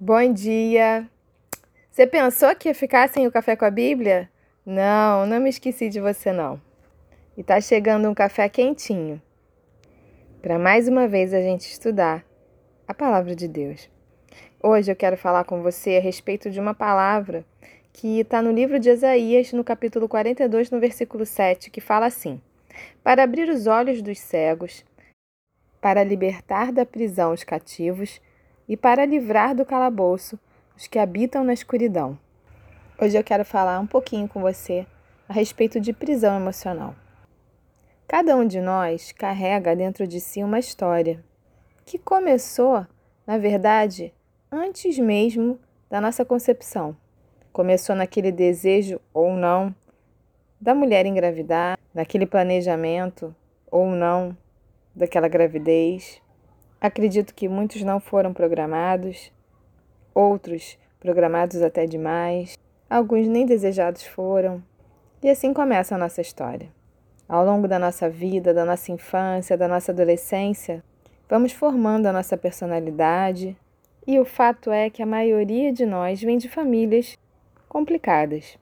Bom dia! Você pensou que ia ficar sem o café com a Bíblia? Não, não me esqueci de você não. E tá chegando um café quentinho para mais uma vez a gente estudar a palavra de Deus. Hoje eu quero falar com você a respeito de uma palavra que está no livro de Isaías, no capítulo 42, no versículo 7, que fala assim: Para abrir os olhos dos cegos, para libertar da prisão os cativos e para livrar do calabouço os que habitam na escuridão. Hoje eu quero falar um pouquinho com você a respeito de prisão emocional. Cada um de nós carrega dentro de si uma história que começou, na verdade, antes mesmo da nossa concepção. Começou naquele desejo ou não da mulher engravidar, naquele planejamento ou não daquela gravidez. Acredito que muitos não foram programados, outros programados até demais, alguns nem desejados foram. E assim começa a nossa história. Ao longo da nossa vida, da nossa infância, da nossa adolescência, vamos formando a nossa personalidade, e o fato é que a maioria de nós vem de famílias complicadas.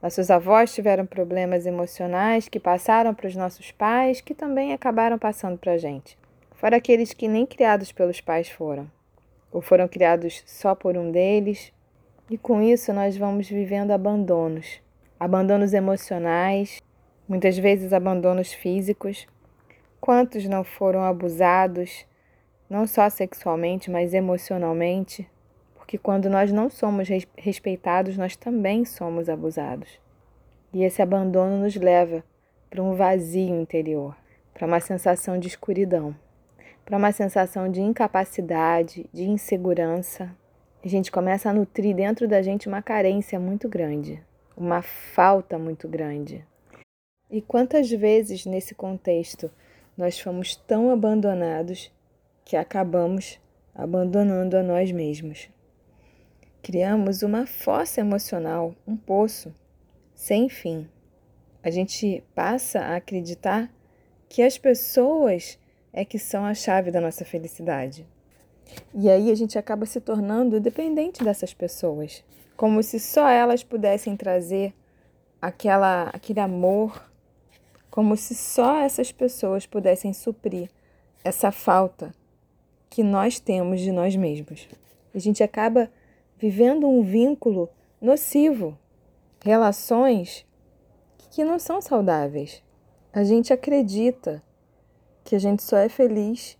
Nossos avós tiveram problemas emocionais que passaram para os nossos pais, que também acabaram passando para a gente. Fora aqueles que nem criados pelos pais foram, ou foram criados só por um deles, e com isso nós vamos vivendo abandonos abandonos emocionais, muitas vezes abandonos físicos. Quantos não foram abusados, não só sexualmente, mas emocionalmente? porque quando nós não somos respeitados, nós também somos abusados. E esse abandono nos leva para um vazio interior, para uma sensação de escuridão, para uma sensação de incapacidade, de insegurança. A gente começa a nutrir dentro da gente uma carência muito grande, uma falta muito grande. E quantas vezes nesse contexto nós fomos tão abandonados que acabamos abandonando a nós mesmos. Criamos uma fossa emocional, um poço sem fim. A gente passa a acreditar que as pessoas é que são a chave da nossa felicidade. E aí a gente acaba se tornando dependente dessas pessoas, como se só elas pudessem trazer aquela aquele amor, como se só essas pessoas pudessem suprir essa falta que nós temos de nós mesmos. A gente acaba vivendo um vínculo nocivo, relações que não são saudáveis. A gente acredita que a gente só é feliz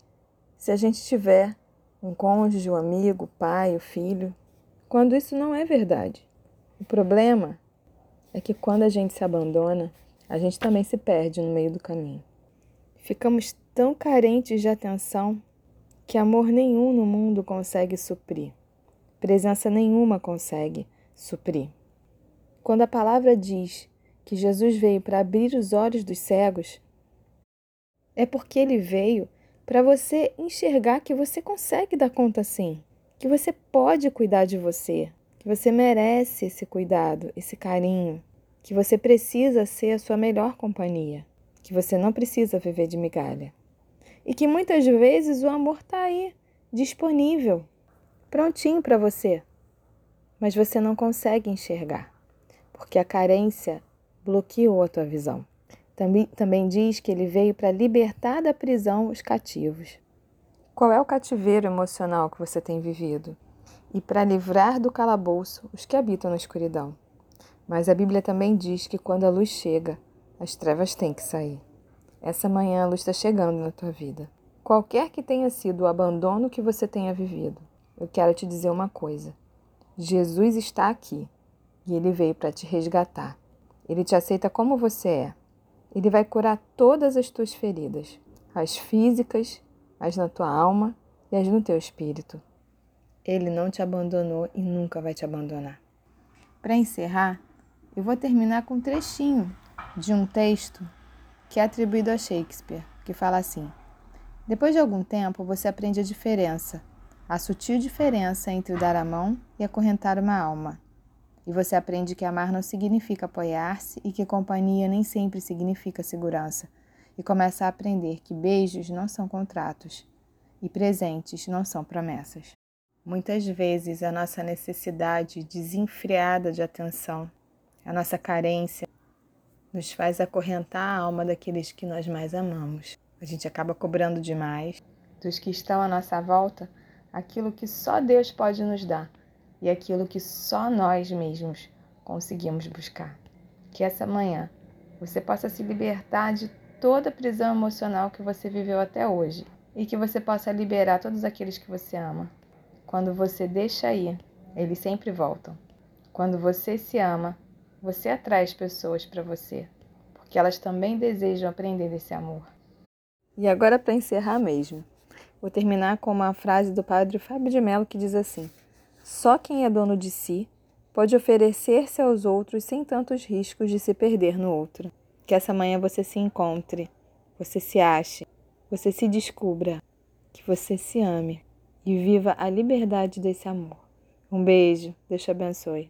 se a gente tiver um cônjuge, um amigo, pai, o filho, quando isso não é verdade. O problema é que quando a gente se abandona, a gente também se perde no meio do caminho. Ficamos tão carentes de atenção que amor nenhum no mundo consegue suprir presença nenhuma consegue suprir. Quando a palavra diz que Jesus veio para abrir os olhos dos cegos, é porque ele veio para você enxergar que você consegue dar conta sim, que você pode cuidar de você, que você merece esse cuidado, esse carinho, que você precisa ser a sua melhor companhia, que você não precisa viver de migalha. E que muitas vezes o amor está aí, disponível, prontinho para você, mas você não consegue enxergar, porque a carência bloqueou a tua visão. Também, também diz que ele veio para libertar da prisão os cativos. Qual é o cativeiro emocional que você tem vivido? E para livrar do calabouço os que habitam na escuridão. Mas a Bíblia também diz que quando a luz chega, as trevas têm que sair. Essa manhã a luz está chegando na tua vida. Qualquer que tenha sido o abandono que você tenha vivido, eu quero te dizer uma coisa. Jesus está aqui e ele veio para te resgatar. Ele te aceita como você é. Ele vai curar todas as tuas feridas, as físicas, as na tua alma e as no teu espírito. Ele não te abandonou e nunca vai te abandonar. Para encerrar, eu vou terminar com um trechinho de um texto que é atribuído a Shakespeare, que fala assim: Depois de algum tempo, você aprende a diferença a sutil diferença entre dar a mão e acorrentar uma alma. E você aprende que amar não significa apoiar-se e que companhia nem sempre significa segurança. E começa a aprender que beijos não são contratos e presentes não são promessas. Muitas vezes a nossa necessidade desenfreada de atenção, a nossa carência, nos faz acorrentar a alma daqueles que nós mais amamos. A gente acaba cobrando demais dos que estão à nossa volta aquilo que só Deus pode nos dar e aquilo que só nós mesmos conseguimos buscar. Que essa manhã você possa se libertar de toda a prisão emocional que você viveu até hoje e que você possa liberar todos aqueles que você ama. Quando você deixa ir, eles sempre voltam. Quando você se ama, você atrai as pessoas para você, porque elas também desejam aprender desse amor. E agora, para encerrar mesmo, vou terminar com uma frase do padre Fábio de Mello que diz assim: Só quem é dono de si pode oferecer-se aos outros sem tantos riscos de se perder no outro. Que essa manhã você se encontre, você se ache, você se descubra, que você se ame e viva a liberdade desse amor. Um beijo, Deus te abençoe.